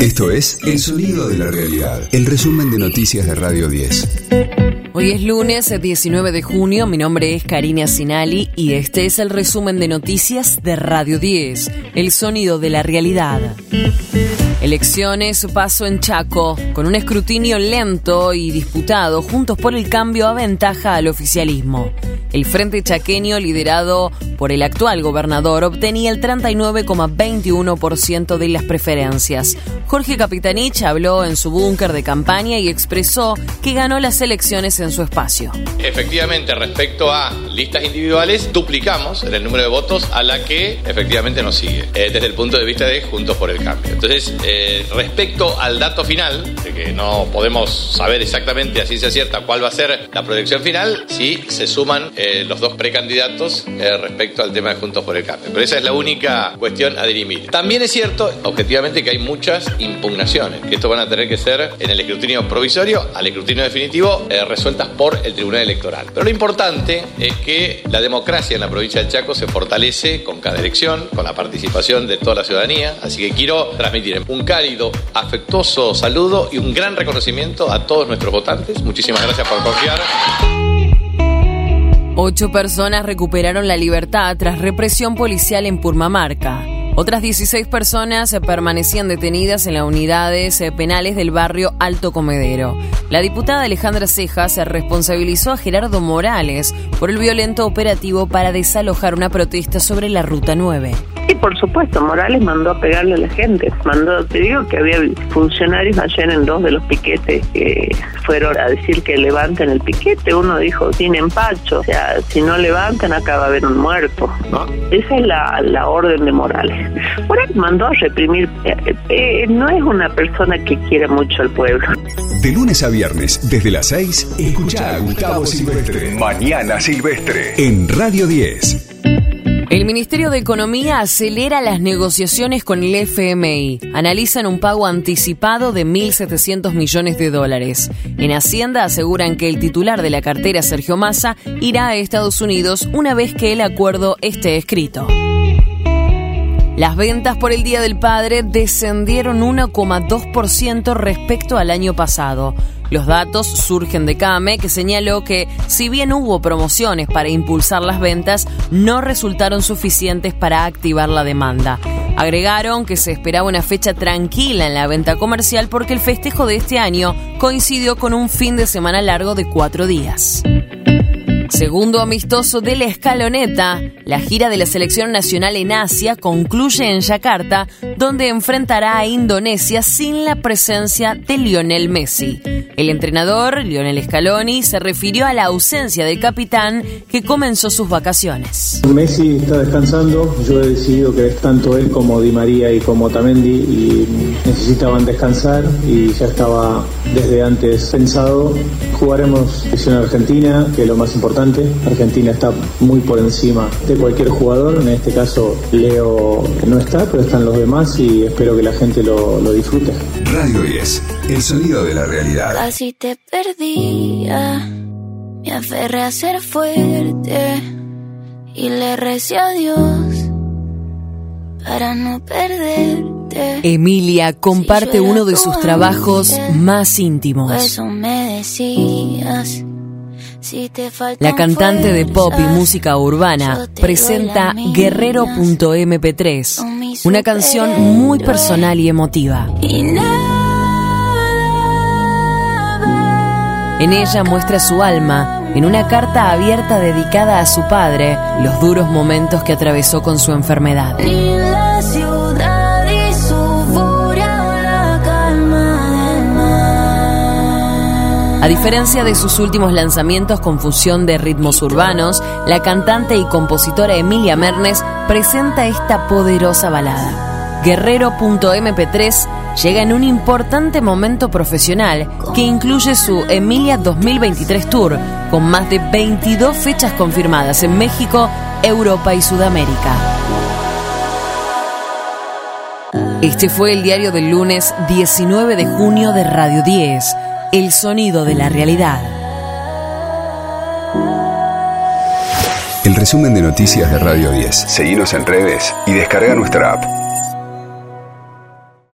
Esto es El Sonido de la Realidad, el resumen de noticias de Radio 10. Hoy es lunes 19 de junio, mi nombre es Karina Sinali y este es el resumen de noticias de Radio 10, El Sonido de la Realidad. Elecciones paso en Chaco, con un escrutinio lento y disputado, Juntos por el Cambio aventaja al oficialismo. El Frente Chaqueño, liderado por el actual gobernador, obtenía el 39,21% de las preferencias. Jorge Capitanich habló en su búnker de campaña y expresó que ganó las elecciones en su espacio. Efectivamente, respecto a listas individuales, duplicamos en el número de votos a la que efectivamente nos sigue, eh, desde el punto de vista de Juntos por el Cambio. Entonces, respecto al dato final, no podemos saber exactamente a ciencia cierta cuál va a ser la proyección final, si se suman eh, los dos precandidatos eh, respecto al tema de Juntos por el Cambio. Pero esa es la única cuestión a dirimir. También es cierto, objetivamente, que hay muchas impugnaciones, que esto van a tener que ser en el escrutinio provisorio, al escrutinio definitivo, eh, resueltas por el Tribunal Electoral. Pero lo importante es que la democracia en la provincia del Chaco se fortalece con cada elección, con la participación de toda la ciudadanía. Así que quiero transmitir un cálido, afectuoso saludo y un gran reconocimiento a todos nuestros votantes. Muchísimas gracias por confiar. Ocho personas recuperaron la libertad tras represión policial en Purmamarca. Otras 16 personas permanecían detenidas en las unidades penales del barrio Alto Comedero. La diputada Alejandra Cejas responsabilizó a Gerardo Morales por el violento operativo para desalojar una protesta sobre la Ruta 9. Y por supuesto, Morales mandó a pegarle a la gente. Mandó, te digo que había funcionarios ayer en dos de los piquetes que fueron a decir que levanten el piquete. Uno dijo, sin empacho. O sea, si no levantan, acá va a haber un muerto. ¿no? Esa es la, la orden de Morales. Morales mandó a reprimir. Eh, eh, no es una persona que quiera mucho al pueblo. De lunes a viernes, desde las 6, escucha a Gustavo Silvestre. Mañana Silvestre. En Radio 10. El Ministerio de Economía acelera las negociaciones con el FMI. Analizan un pago anticipado de 1.700 millones de dólares. En Hacienda aseguran que el titular de la cartera, Sergio Massa, irá a Estados Unidos una vez que el acuerdo esté escrito. Las ventas por el Día del Padre descendieron 1,2% respecto al año pasado. Los datos surgen de CAME, que señaló que si bien hubo promociones para impulsar las ventas, no resultaron suficientes para activar la demanda. Agregaron que se esperaba una fecha tranquila en la venta comercial porque el festejo de este año coincidió con un fin de semana largo de cuatro días. Segundo amistoso de la escaloneta, la gira de la selección nacional en Asia concluye en Yakarta, donde enfrentará a Indonesia sin la presencia de Lionel Messi. El entrenador, Lionel Scaloni, se refirió a la ausencia del capitán que comenzó sus vacaciones. Messi está descansando, yo he decidido que tanto él como Di María y como Tamendi y necesitaban descansar y ya estaba desde antes pensado. Jugaremos en Argentina, que es lo más importante Argentina está muy por encima de cualquier jugador. En este caso, Leo no está, pero están los demás y espero que la gente lo, lo disfrute. Radio 10, el sonido de la realidad. Casi te perdía, me aferré a ser fuerte y le recé a Dios para no perderte. Emilia comparte uno de sus trabajos más íntimos. Eso me decías. La cantante de pop y música urbana presenta Guerrero.mp3, una canción muy personal y emotiva. En ella muestra su alma en una carta abierta dedicada a su padre, los duros momentos que atravesó con su enfermedad. A diferencia de sus últimos lanzamientos con fusión de ritmos urbanos, la cantante y compositora Emilia Mernes presenta esta poderosa balada. Guerrero.mp3 llega en un importante momento profesional que incluye su Emilia 2023 Tour, con más de 22 fechas confirmadas en México, Europa y Sudamérica. Este fue el diario del lunes 19 de junio de Radio 10 el sonido de la realidad. El resumen de noticias de Radio 10. Seguimos en redes y descarga nuestra app.